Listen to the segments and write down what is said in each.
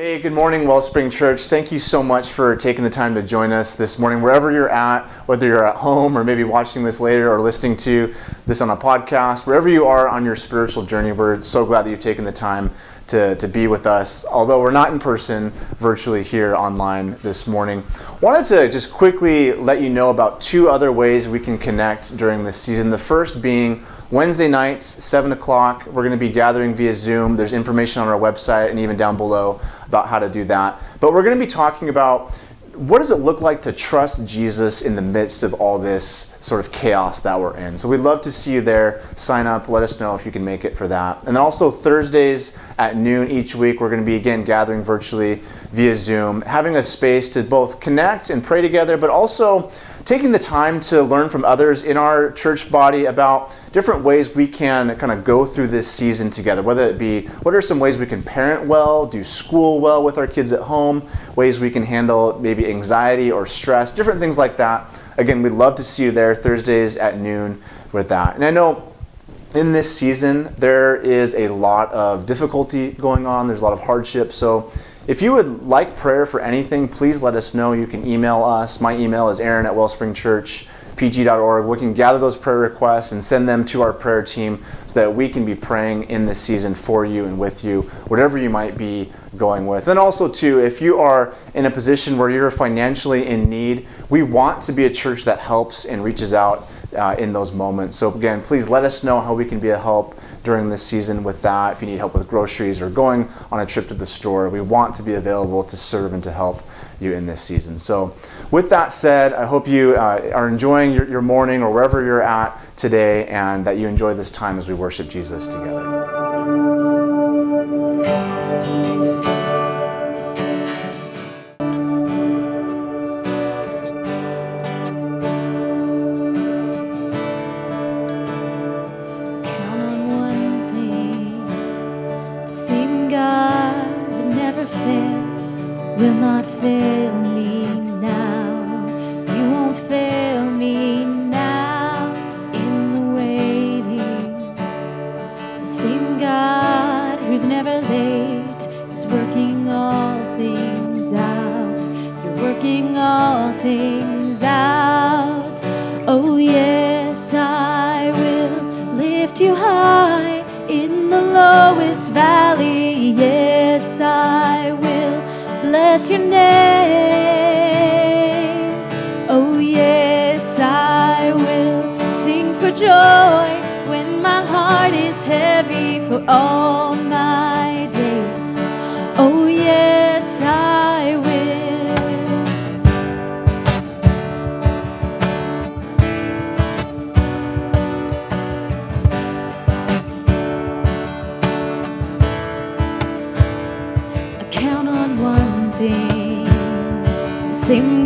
Hey, good morning, Wellspring Church. Thank you so much for taking the time to join us this morning, wherever you're at, whether you're at home or maybe watching this later or listening to this on a podcast, wherever you are on your spiritual journey. We're so glad that you've taken the time to, to be with us, although we're not in person, virtually here online this morning. Wanted to just quickly let you know about two other ways we can connect during this season. The first being Wednesday nights, 7 o'clock, we're going to be gathering via Zoom. There's information on our website and even down below about how to do that. But we're going to be talking about what does it look like to trust Jesus in the midst of all this sort of chaos that we're in? So we'd love to see you there. Sign up, let us know if you can make it for that. And then also Thursdays at noon each week, we're going to be again gathering virtually via Zoom, having a space to both connect and pray together, but also taking the time to learn from others in our church body about different ways we can kind of go through this season together. Whether it be what are some ways we can parent well, do school well with our kids at home, ways we can handle maybe anxiety or stress, different things like that. Again, we'd love to see you there Thursdays at noon with that. And I know in this season there is a lot of difficulty going on, there's a lot of hardship. So if you would like prayer for anything, please let us know. You can email us. My email is aaron at wellspringchurchpg.org. We can gather those prayer requests and send them to our prayer team so that we can be praying in this season for you and with you, whatever you might be going with. And also, too, if you are in a position where you're financially in need, we want to be a church that helps and reaches out uh, in those moments. So, again, please let us know how we can be a help during this season with that. If you need help with groceries or going on a trip to the store, we want to be available to serve and to help you in this season. So, with that said, I hope you uh, are enjoying your, your morning or wherever you're at today and that you enjoy this time as we worship Jesus together. Glorify, oh, in the lowest valley. Yes, I will bless your name Oh, yes, I will sing for joy when my heart is heavy for all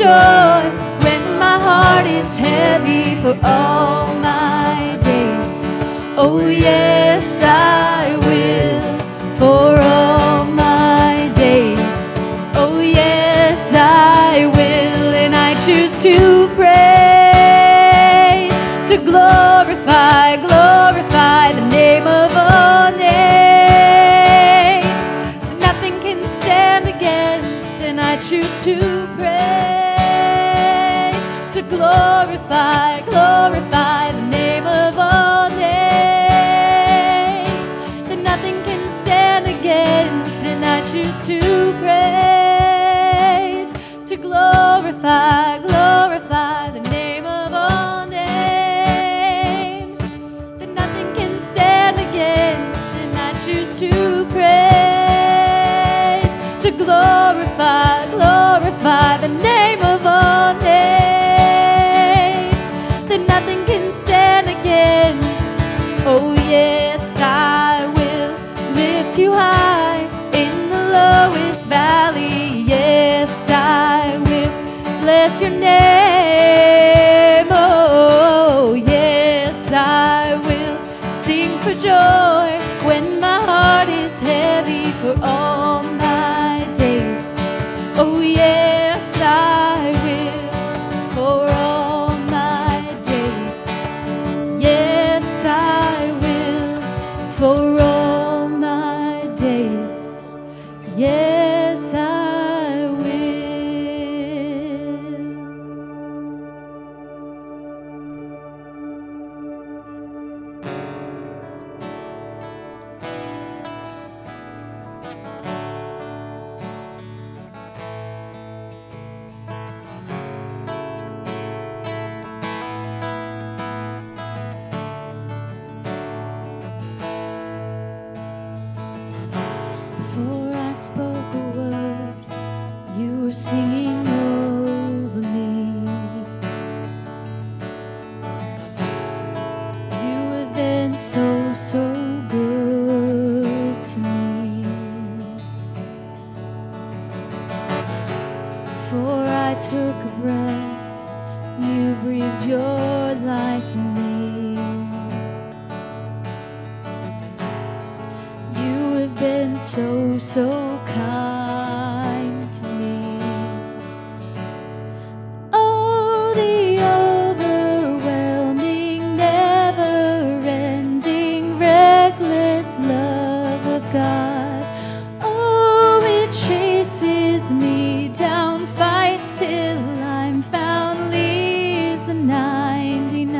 joy when my heart is heavy for all my days. Oh, yes, I will for all my days. Oh, yes, I will, and I choose to. Sing so, kind to me. Oh, the overwhelming, never ending, reckless love of God. Oh, it chases me down, fights till I'm found, leaves the 99.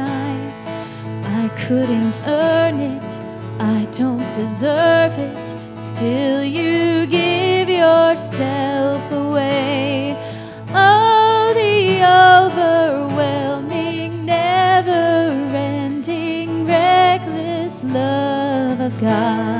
I couldn't earn it, I don't deserve it. Still, yourself away. Oh, the overwhelming, never ending, reckless love of God.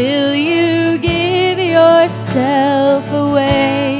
Still, you give yourself away.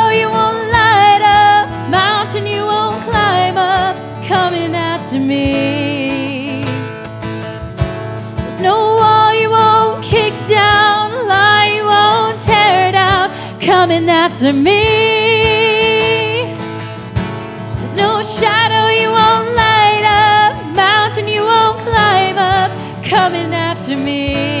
coming after me. There's no shadow you won't light up, mountain you won't climb up, coming after me.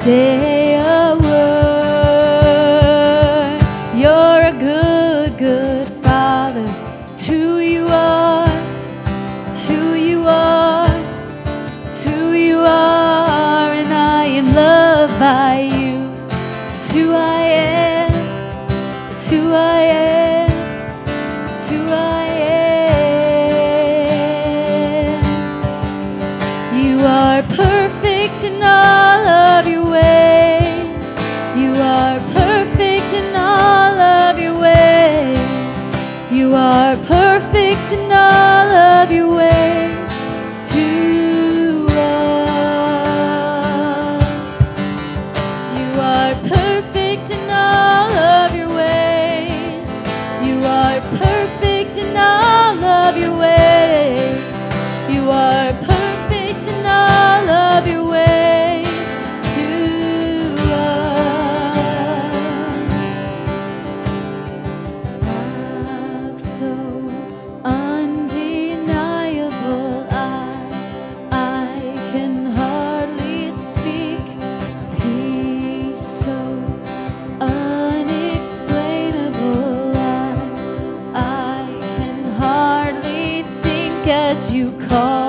você. you call.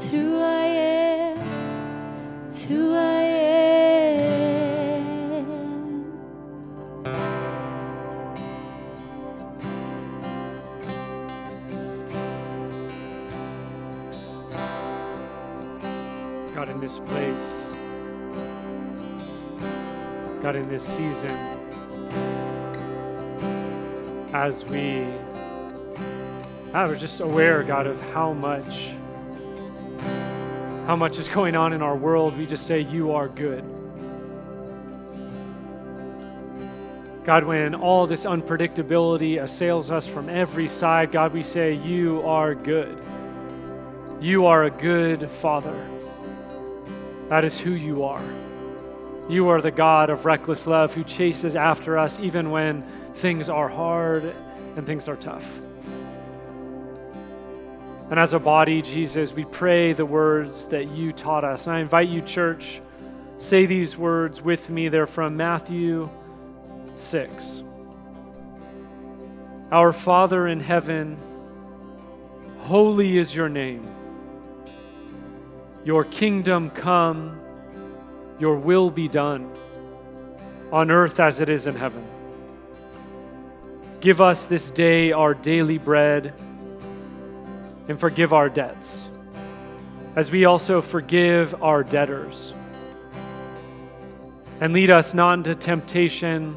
It's who I am. It's who I am. God, in this place, God, in this season, as we, I was just aware, God, of how much how much is going on in our world, we just say, You are good. God, when all this unpredictability assails us from every side, God, we say, You are good. You are a good Father. That is who you are. You are the God of reckless love who chases after us even when things are hard and things are tough. And as a body, Jesus, we pray the words that you taught us. And I invite you, church, say these words with me. They're from Matthew 6. Our Father in heaven, holy is your name. Your kingdom come, your will be done, on earth as it is in heaven. Give us this day our daily bread, and forgive our debts, as we also forgive our debtors. And lead us not into temptation,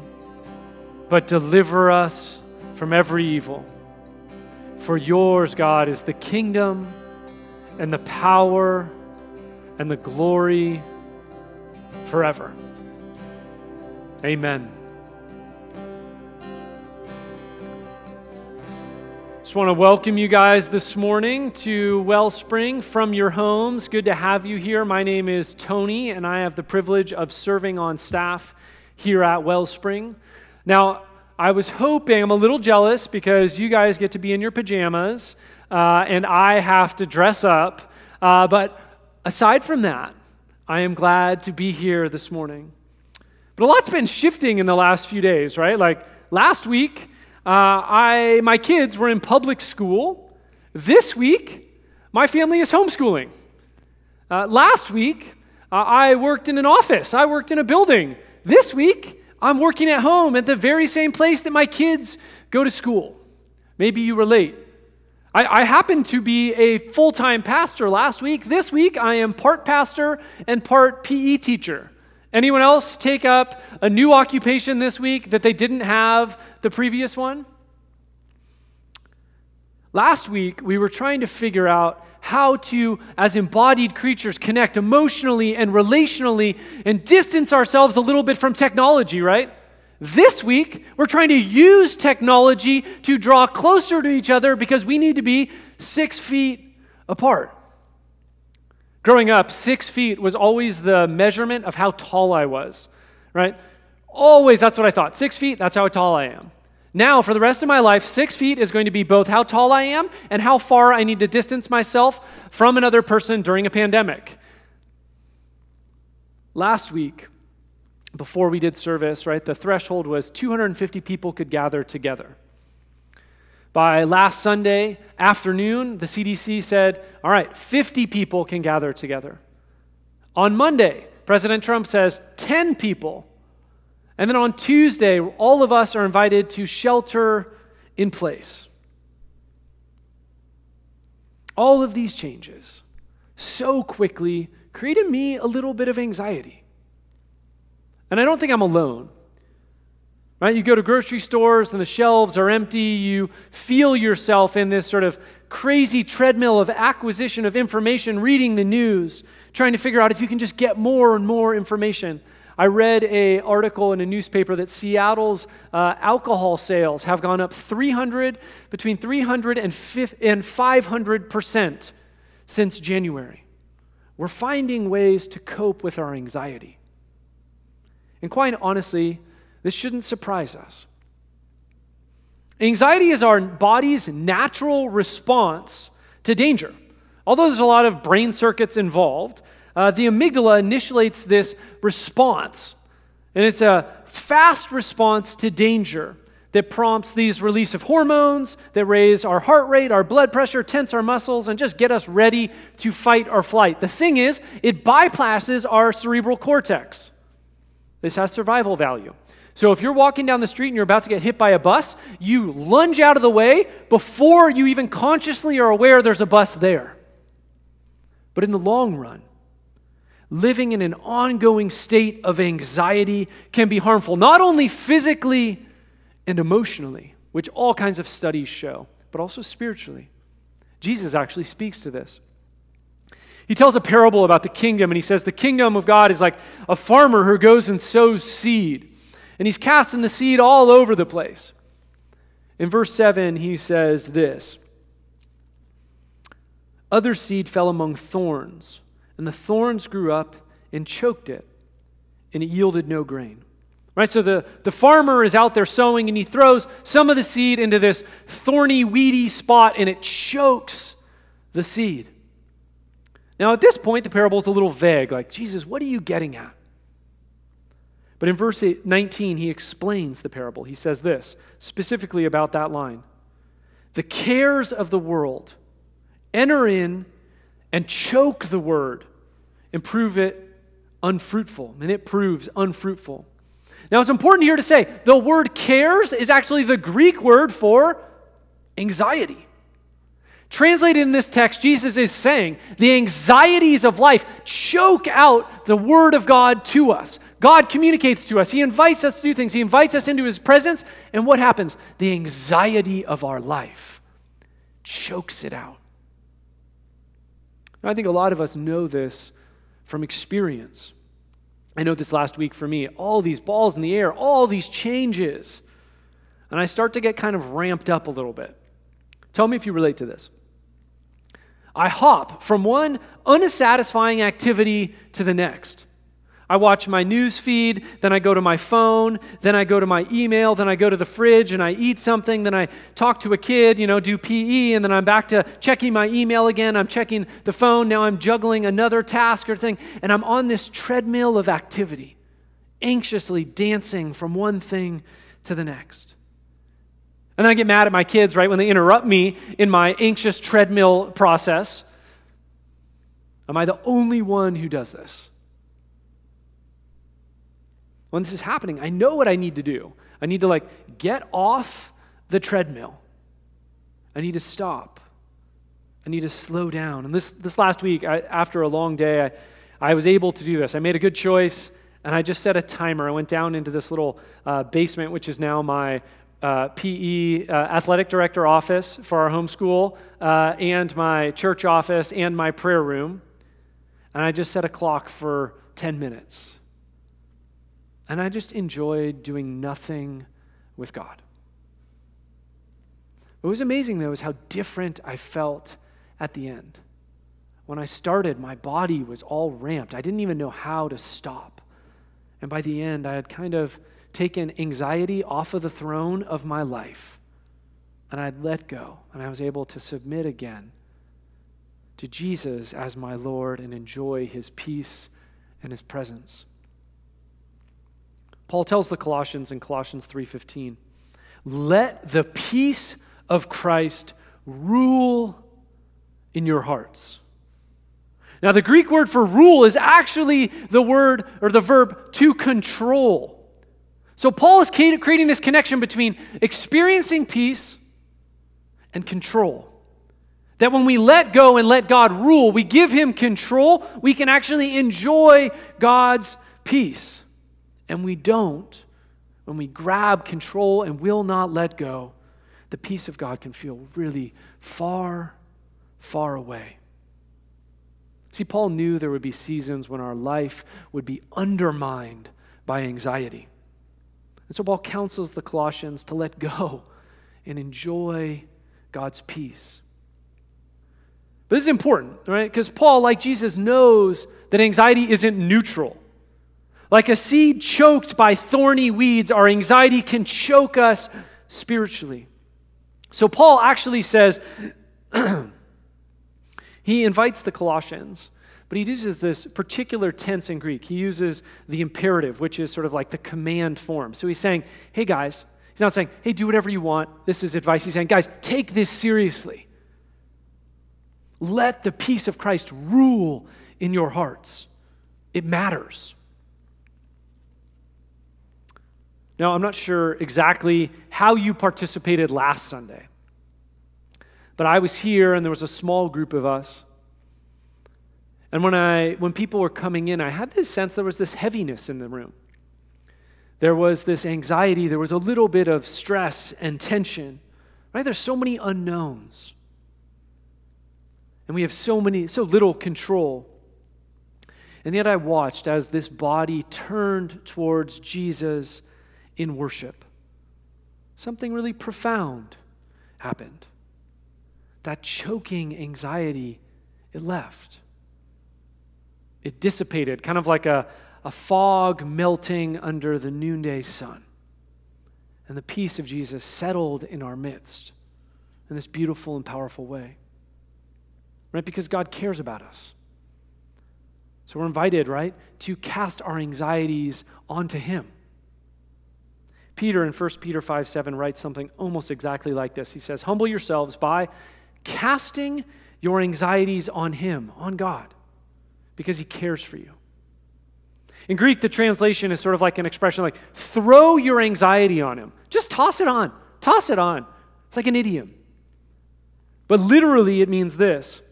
but deliver us from every evil. For yours, God, is the kingdom and the power and the glory forever. Amen. Just want to welcome you guys this morning to Wellspring from your homes. Good to have you here. My name is Tony, and I have the privilege of serving on staff here at Wellspring. Now, I was hoping, I'm a little jealous because you guys get to be in your pajamas uh, and I have to dress up. Uh, but aside from that, I am glad to be here this morning. But a lot's been shifting in the last few days, right? Like last week, uh, I, my kids were in public school. This week, my family is homeschooling. Uh, last week, uh, I worked in an office, I worked in a building. This week, I'm working at home at the very same place that my kids go to school. Maybe you relate. I, I happen to be a full time pastor last week. This week, I am part pastor and part PE teacher. Anyone else take up a new occupation this week that they didn't have the previous one? Last week, we were trying to figure out how to, as embodied creatures, connect emotionally and relationally and distance ourselves a little bit from technology, right? This week, we're trying to use technology to draw closer to each other because we need to be six feet apart. Growing up, six feet was always the measurement of how tall I was, right? Always, that's what I thought. Six feet, that's how tall I am. Now, for the rest of my life, six feet is going to be both how tall I am and how far I need to distance myself from another person during a pandemic. Last week, before we did service, right, the threshold was 250 people could gather together. By last Sunday afternoon, the CDC said, all right, 50 people can gather together. On Monday, President Trump says 10 people and then on Tuesday, all of us are invited to shelter in place. All of these changes so quickly created me a little bit of anxiety. And I don't think I'm alone. Right? You go to grocery stores and the shelves are empty. You feel yourself in this sort of crazy treadmill of acquisition of information, reading the news, trying to figure out if you can just get more and more information. I read an article in a newspaper that Seattle's uh, alcohol sales have gone up 300 between 300 and 500 percent since January. We're finding ways to cope with our anxiety. And quite honestly, this shouldn't surprise us. Anxiety is our body's natural response to danger. Although there's a lot of brain circuits involved, uh, the amygdala initiates this response. And it's a fast response to danger that prompts these release of hormones that raise our heart rate, our blood pressure, tense our muscles, and just get us ready to fight or flight. The thing is, it bypasses our cerebral cortex. This has survival value. So if you're walking down the street and you're about to get hit by a bus, you lunge out of the way before you even consciously are aware there's a bus there. But in the long run, living in an ongoing state of anxiety can be harmful, not only physically and emotionally, which all kinds of studies show, but also spiritually. Jesus actually speaks to this. He tells a parable about the kingdom, and he says the kingdom of God is like a farmer who goes and sows seed, and he's casting the seed all over the place. In verse 7, he says this Other seed fell among thorns and the thorns grew up and choked it, and it yielded no grain. Right? So the, the farmer is out there sowing, and he throws some of the seed into this thorny, weedy spot, and it chokes the seed. Now, at this point, the parable is a little vague like, Jesus, what are you getting at? But in verse 19, he explains the parable. He says this specifically about that line The cares of the world enter in and choke the word and prove it unfruitful. And it proves unfruitful. Now, it's important here to say the word cares is actually the Greek word for anxiety. Translated in this text, Jesus is saying the anxieties of life choke out the Word of God to us. God communicates to us. He invites us to do things. He invites us into His presence. And what happens? The anxiety of our life chokes it out. Now, I think a lot of us know this from experience. I know this last week for me. All these balls in the air, all these changes. And I start to get kind of ramped up a little bit. Tell me if you relate to this. I hop from one unsatisfying activity to the next. I watch my news feed, then I go to my phone, then I go to my email, then I go to the fridge and I eat something, then I talk to a kid, you know, do PE, and then I'm back to checking my email again. I'm checking the phone. Now I'm juggling another task or thing, and I'm on this treadmill of activity, anxiously dancing from one thing to the next. And then I get mad at my kids, right, when they interrupt me in my anxious treadmill process. Am I the only one who does this? When this is happening, I know what I need to do. I need to, like, get off the treadmill. I need to stop. I need to slow down. And this, this last week, I, after a long day, I, I was able to do this. I made a good choice, and I just set a timer. I went down into this little uh, basement, which is now my uh, PE uh, athletic director office for our homeschool, uh, and my church office, and my prayer room. And I just set a clock for 10 minutes. And I just enjoyed doing nothing with God. What was amazing, though, is how different I felt at the end. When I started, my body was all ramped. I didn't even know how to stop. And by the end, I had kind of taken anxiety off of the throne of my life. And I'd let go, and I was able to submit again to Jesus as my Lord and enjoy his peace and his presence. Paul tells the Colossians in Colossians 3:15, "Let the peace of Christ rule in your hearts." Now the Greek word for rule is actually the word or the verb to control. So Paul is creating this connection between experiencing peace and control. That when we let go and let God rule, we give him control, we can actually enjoy God's peace. And we don't when we grab control and will not let go. The peace of God can feel really far, far away. See, Paul knew there would be seasons when our life would be undermined by anxiety. And so Paul counsels the Colossians to let go and enjoy God's peace. But this is important, right? Because Paul, like Jesus, knows that anxiety isn't neutral. Like a seed choked by thorny weeds, our anxiety can choke us spiritually. So Paul actually says, he invites the Colossians but he uses this particular tense in Greek. He uses the imperative, which is sort of like the command form. So he's saying, hey guys, he's not saying, hey, do whatever you want. This is advice. He's saying, guys, take this seriously. Let the peace of Christ rule in your hearts. It matters. Now, I'm not sure exactly how you participated last Sunday, but I was here and there was a small group of us. And when, I, when people were coming in, I had this sense there was this heaviness in the room. There was this anxiety, there was a little bit of stress and tension. Right? There's so many unknowns. And we have so many, so little control. And yet I watched as this body turned towards Jesus in worship. Something really profound happened. That choking anxiety, it left it dissipated, kind of like a, a fog melting under the noonday sun. And the peace of Jesus settled in our midst in this beautiful and powerful way. right? Because God cares about us. So we're invited, right, to cast our anxieties onto Him. Peter in 1 Peter 5 7 writes something almost exactly like this. He says, Humble yourselves by casting your anxieties on Him, on God, because He cares for you. In Greek, the translation is sort of like an expression like, throw your anxiety on Him. Just toss it on. Toss it on. It's like an idiom. But literally, it means this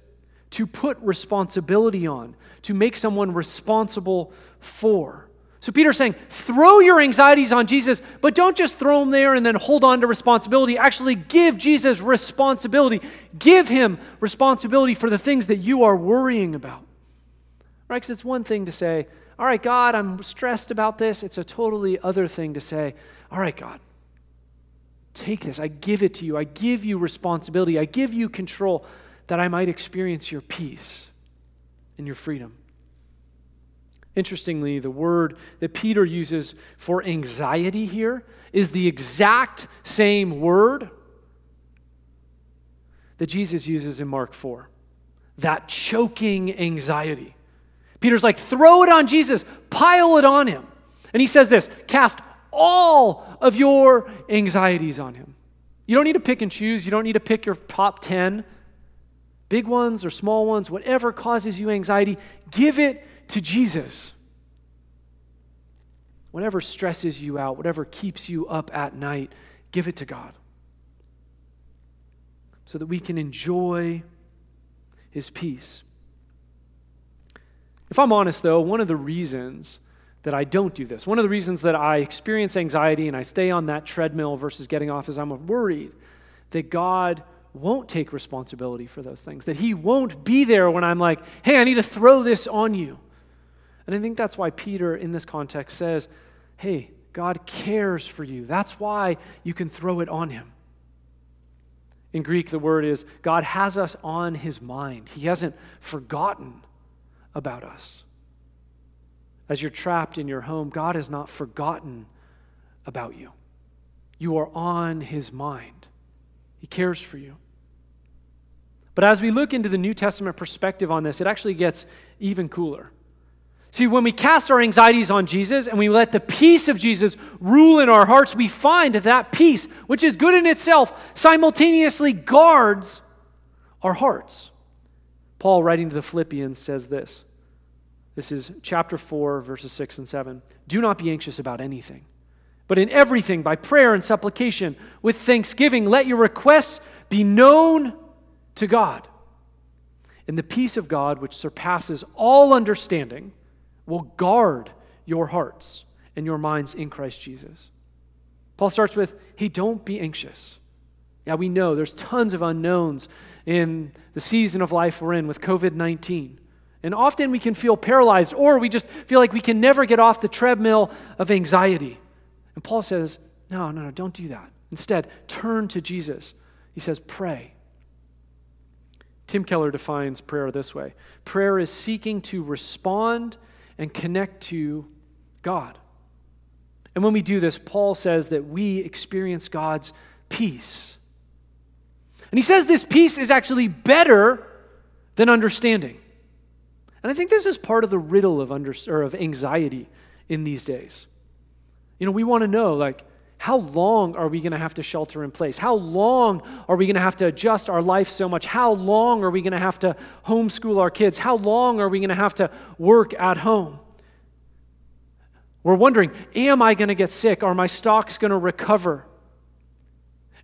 to put responsibility on, to make someone responsible for. So Peter's saying, throw your anxieties on Jesus, but don't just throw them there and then hold on to responsibility. Actually, give Jesus responsibility. Give him responsibility for the things that you are worrying about. Right? Because it's one thing to say, all right, God, I'm stressed about this. It's a totally other thing to say, all right, God, take this. I give it to you. I give you responsibility. I give you control that I might experience your peace and your freedom. Interestingly, the word that Peter uses for anxiety here is the exact same word that Jesus uses in Mark 4 that choking anxiety. Peter's like, throw it on Jesus, pile it on him. And he says this cast all of your anxieties on him. You don't need to pick and choose, you don't need to pick your top 10, big ones or small ones, whatever causes you anxiety, give it to Jesus. Whatever stresses you out, whatever keeps you up at night, give it to God. So that we can enjoy His peace. If I'm honest, though, one of the reasons that I don't do this, one of the reasons that I experience anxiety and I stay on that treadmill versus getting off is I'm worried that God won't take responsibility for those things, that He won't be there when I'm like, hey, I need to throw this on you. And I think that's why Peter, in this context, says, hey, God cares for you. That's why you can throw it on him. In Greek, the word is God has us on his mind. He hasn't forgotten about us. As you're trapped in your home, God has not forgotten about you. You are on his mind, he cares for you. But as we look into the New Testament perspective on this, it actually gets even cooler. See, when we cast our anxieties on Jesus and we let the peace of Jesus rule in our hearts, we find that that peace, which is good in itself, simultaneously guards our hearts. Paul, writing to the Philippians, says this. This is chapter 4, verses 6 and 7. Do not be anxious about anything, but in everything, by prayer and supplication, with thanksgiving, let your requests be known to God. And the peace of God, which surpasses all understanding, will guard your hearts and your minds in Christ Jesus. Paul starts with, hey, don't be anxious. Yeah, we know there's tons of unknowns in the season of life we're in with COVID 19. And often we can feel paralyzed or we just feel like we can never get off the treadmill of anxiety. And Paul says, no, no, no, don't do that. Instead, turn to Jesus. He says, pray. Tim Keller defines prayer this way prayer is seeking to respond and connect to God. And when we do this, Paul says that we experience God's peace. And he says this peace is actually better than understanding. And I think this is part of the riddle of, under, or of anxiety in these days. You know, we want to know, like, how long are we going to have to shelter in place? How long are we going to have to adjust our life so much? How long are we going to have to homeschool our kids? How long are we going to have to work at home? We're wondering, am I going to get sick? Are my stocks going to recover?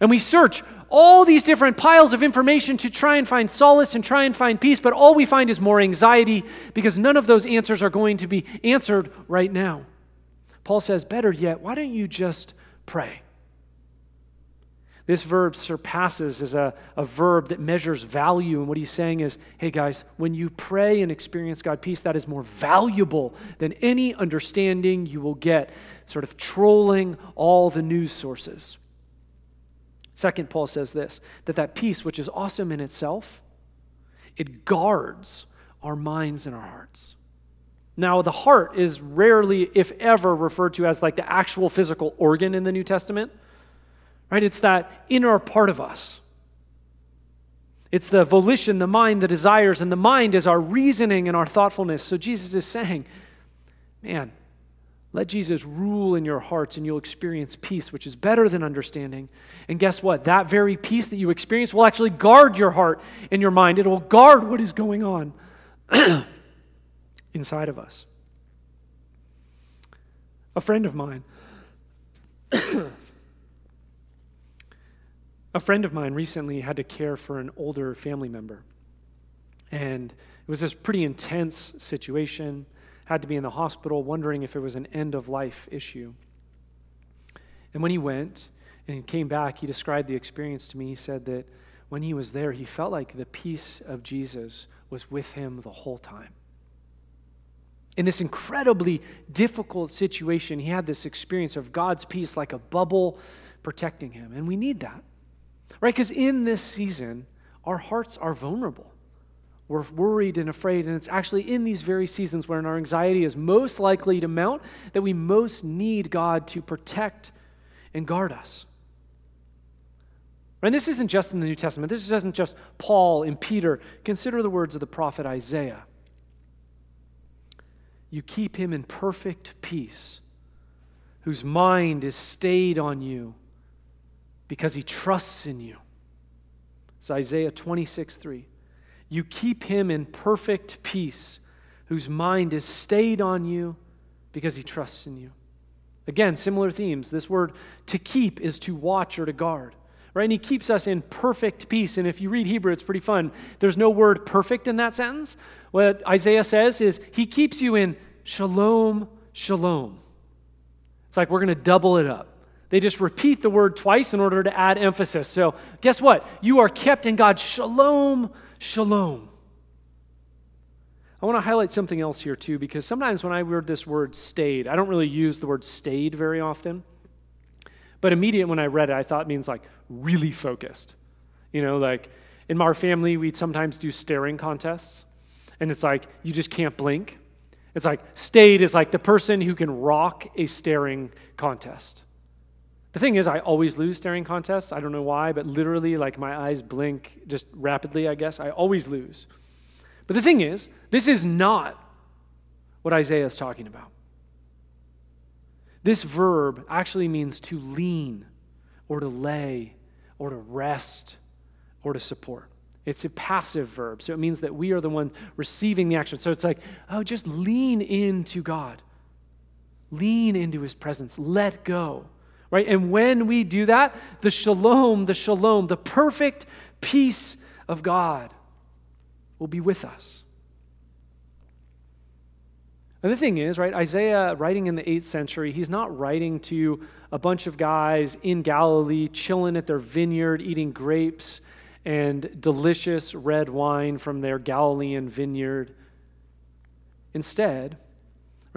And we search all these different piles of information to try and find solace and try and find peace, but all we find is more anxiety because none of those answers are going to be answered right now. Paul says, better yet, why don't you just pray. This verb surpasses as a, a verb that measures value. And what he's saying is, hey guys, when you pray and experience God peace, that is more valuable than any understanding you will get, sort of trolling all the news sources. Second, Paul says this that that peace, which is awesome in itself, it guards our minds and our hearts. Now, the heart is rarely, if ever, referred to as like the actual physical organ in the New Testament, right? It's that inner part of us. It's the volition, the mind, the desires, and the mind is our reasoning and our thoughtfulness. So Jesus is saying, man, let Jesus rule in your hearts and you'll experience peace, which is better than understanding. And guess what? That very peace that you experience will actually guard your heart and your mind. It will guard what is going on inside of us. A friend of mine, a friend of mine recently had to care for an older family member. And it was this pretty intense situation had to be in the hospital, wondering if it was an end of life issue. And when he went and came back, he described the experience to me. He said that when he was there, he felt like the peace of Jesus was with him the whole time. In this incredibly difficult situation, he had this experience of God's peace like a bubble protecting him. And we need that, right? Because in this season, our hearts are vulnerable. We're worried and afraid, and it's actually in these very seasons when our anxiety is most likely to mount that we most need God to protect and guard us. And this isn't just in the New Testament. This isn't just Paul and Peter. Consider the words of the prophet Isaiah. You keep him in perfect peace, whose mind is stayed on you because he trusts in you. It's Isaiah 26 3. You keep him in perfect peace, whose mind is stayed on you because he trusts in you. Again, similar themes. This word to keep is to watch or to guard. Right? And he keeps us in perfect peace. And if you read Hebrew, it's pretty fun. There's no word perfect in that sentence. What Isaiah says is he keeps you in shalom, shalom. It's like we're going to double it up. They just repeat the word twice in order to add emphasis. So, guess what? You are kept in God's shalom, shalom. I want to highlight something else here too, because sometimes when I read this word stayed, I don't really use the word stayed very often. But immediate when I read it, I thought it means like really focused. You know, like in our family, we'd sometimes do staring contests, and it's like you just can't blink. It's like stayed is like the person who can rock a staring contest. The thing is, I always lose staring contests. I don't know why, but literally, like my eyes blink just rapidly, I guess. I always lose. But the thing is, this is not what Isaiah is talking about. This verb actually means to lean, or to lay, or to rest, or to support. It's a passive verb, so it means that we are the one receiving the action. So it's like, oh, just lean into God, lean into his presence, let go right? And when we do that, the shalom, the shalom, the perfect peace of God will be with us. And the thing is, right, Isaiah writing in the 8th century, he's not writing to a bunch of guys in Galilee chilling at their vineyard, eating grapes and delicious red wine from their Galilean vineyard. Instead,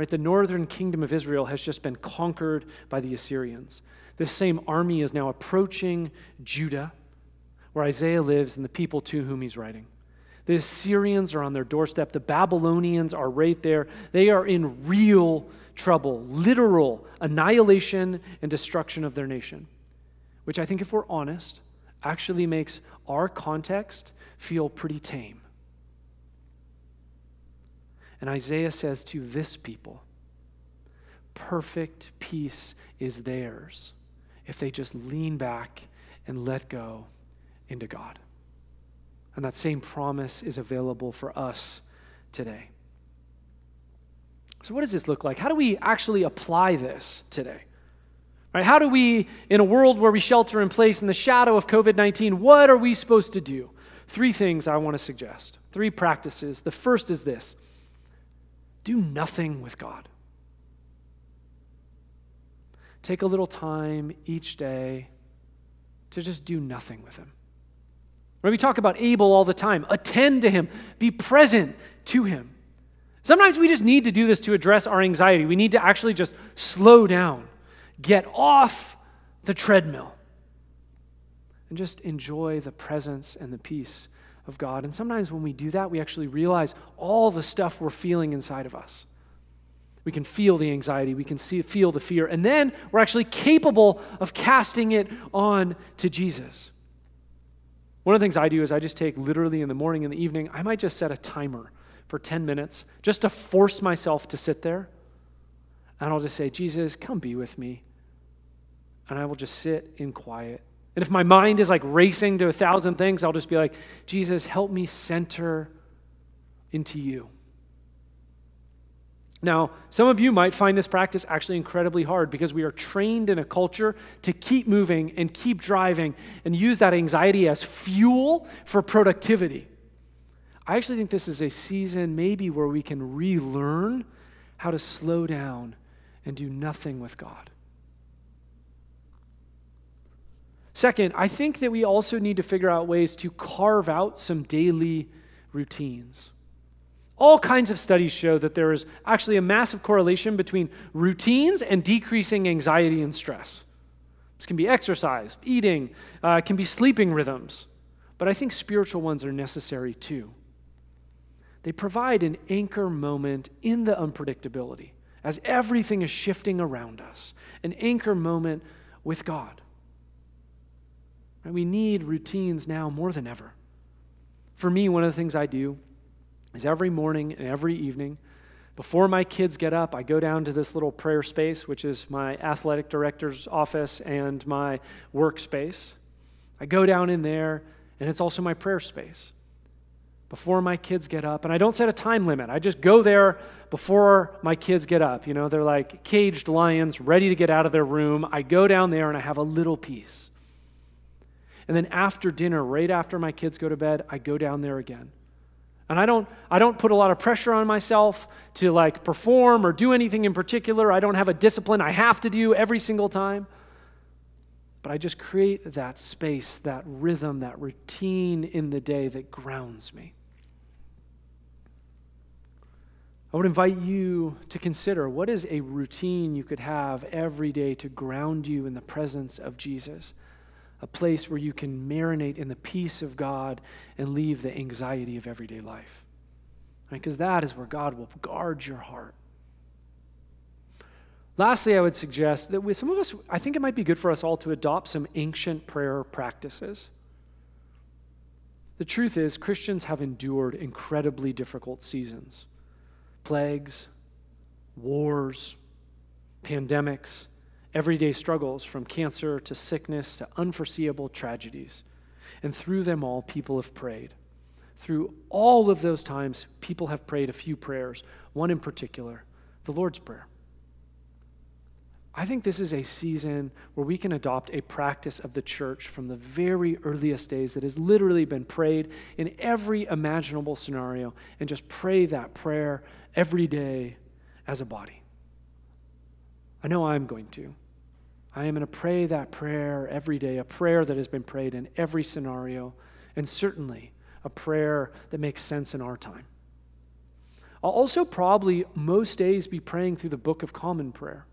Right? The northern kingdom of Israel has just been conquered by the Assyrians. This same army is now approaching Judah, where Isaiah lives and the people to whom he's writing. The Assyrians are on their doorstep. The Babylonians are right there. They are in real trouble, literal annihilation and destruction of their nation, which I think, if we're honest, actually makes our context feel pretty tame. And Isaiah says to this people, perfect peace is theirs if they just lean back and let go into God. And that same promise is available for us today. So, what does this look like? How do we actually apply this today? Right? How do we, in a world where we shelter in place in the shadow of COVID 19, what are we supposed to do? Three things I want to suggest, three practices. The first is this do nothing with God. Take a little time each day to just do nothing with Him. When we talk about Abel all the time, attend to Him, be present to Him. Sometimes we just need to do this to address our anxiety. We need to actually just slow down, get off the treadmill, and just enjoy the presence and the peace of God. And sometimes when we do that, we actually realize all the stuff we're feeling inside of us. We can feel the anxiety, we can see, feel the fear, and then we're actually capable of casting it on to Jesus. One of the things I do is I just take literally in the morning and the evening, I might just set a timer for 10 minutes just to force myself to sit there. And I'll just say, Jesus, come be with me. And I will just sit in quiet. And if my mind is like racing to a thousand things, I'll just be like, Jesus, help me center into you. Now, some of you might find this practice actually incredibly hard because we are trained in a culture to keep moving and keep driving and use that anxiety as fuel for productivity. I actually think this is a season maybe where we can relearn how to slow down and do nothing with God. Second, I think that we also need to figure out ways to carve out some daily routines. All kinds of studies show that there is actually a massive correlation between routines and decreasing anxiety and stress. This can be exercise, eating, uh, can be sleeping rhythms, but I think spiritual ones are necessary too. They provide an anchor moment in the unpredictability as everything is shifting around us, an anchor moment with God. And we need routines now more than ever. For me, one of the things I do is every morning and every evening, before my kids get up, I go down to this little prayer space, which is my athletic director's office and my workspace. I go down in there, and it's also my prayer space. Before my kids get up, and I don't set a time limit. I just go there before my kids get up. You know, they're like caged lions ready to get out of their room. I go down there and I have a little peace. And then after dinner, right after my kids go to bed, I go down there again. And I don't, I don't put a lot of pressure on myself to like perform or do anything in particular. I don't have a discipline I have to do every single time. But I just create that space, that rhythm, that routine in the day that grounds me. I would invite you to consider what is a routine you could have every day to ground you in the presence of Jesus a place where you can marinate in the peace of God and leave the anxiety of everyday life. Because that is where God will guard your heart. Lastly, I would suggest that with some of us, I think it might be good for us all to adopt some ancient prayer practices. The truth is, Christians have endured incredibly difficult seasons plagues, wars, pandemics, everyday struggles from cancer to sickness to unforeseeable tragedies. And through them all, people have prayed. Through all of those times, people have prayed a few prayers, one in particular, the Lord's Prayer. I think this is a season where we can adopt a practice of the church from the very earliest days that has literally been prayed in every imaginable scenario and just pray that prayer every day as a body. I know I'm going to. I am going to pray that prayer every day, a prayer that has been prayed in every scenario, and certainly a prayer that makes sense in our time. I'll also probably most days be praying through the Book of Common Prayer.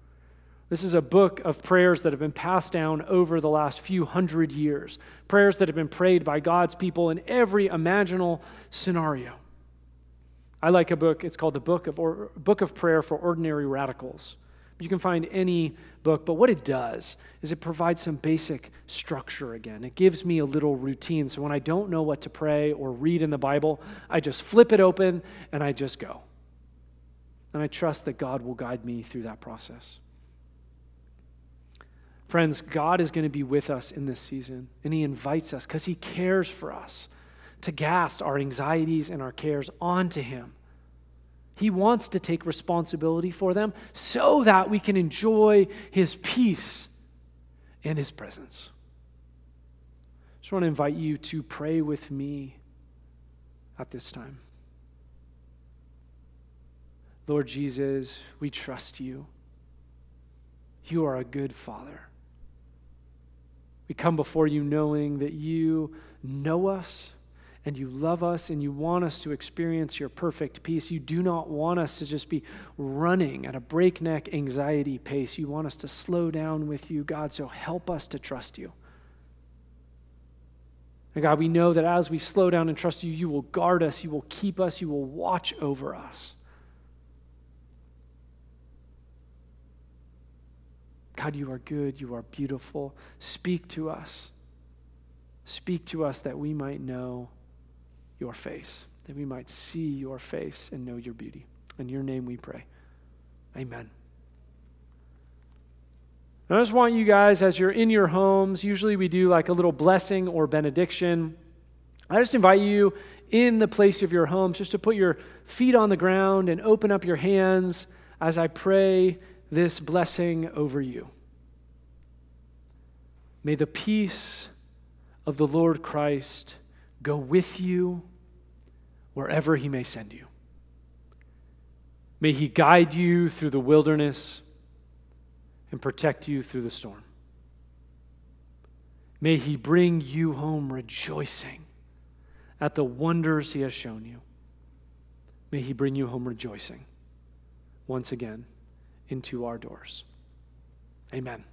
This is a book of prayers that have been passed down over the last few hundred years, prayers that have been prayed by God's people in every imaginable scenario. I like a book, it's called the Book of, or, book of Prayer for Ordinary Radicals. You can find any book, but what it does is it provides some basic structure again. It gives me a little routine. So when I don't know what to pray or read in the Bible, I just flip it open and I just go. And I trust that God will guide me through that process. Friends, God is going to be with us in this season, and He invites us because He cares for us to cast our anxieties and our cares onto Him he wants to take responsibility for them so that we can enjoy His peace and His presence. I just want to invite you to pray with me at this time. Lord Jesus, we trust you. You are a good Father. We come before you knowing that you know us and you love us and you want us to experience your perfect peace. You do not want us to just be running at a breakneck anxiety pace. You want us to slow down with you, God. So help us to trust you. And God, we know that as we slow down and trust you, you will guard us, you will keep us, you will watch over us. God, you are good, you are beautiful. Speak to us. Speak to us that we might know your face, that we might see your face and know your beauty. In your name we pray. Amen. I just want you guys, as you're in your homes, usually we do like a little blessing or benediction. I just invite you in the place of your homes just to put your feet on the ground and open up your hands as I pray this blessing over you. May the peace of the Lord Christ go with you wherever he may send you. May he guide you through the wilderness and protect you through the storm. May he bring you home rejoicing at the wonders he has shown you. May he bring you home rejoicing once again into our doors. Amen.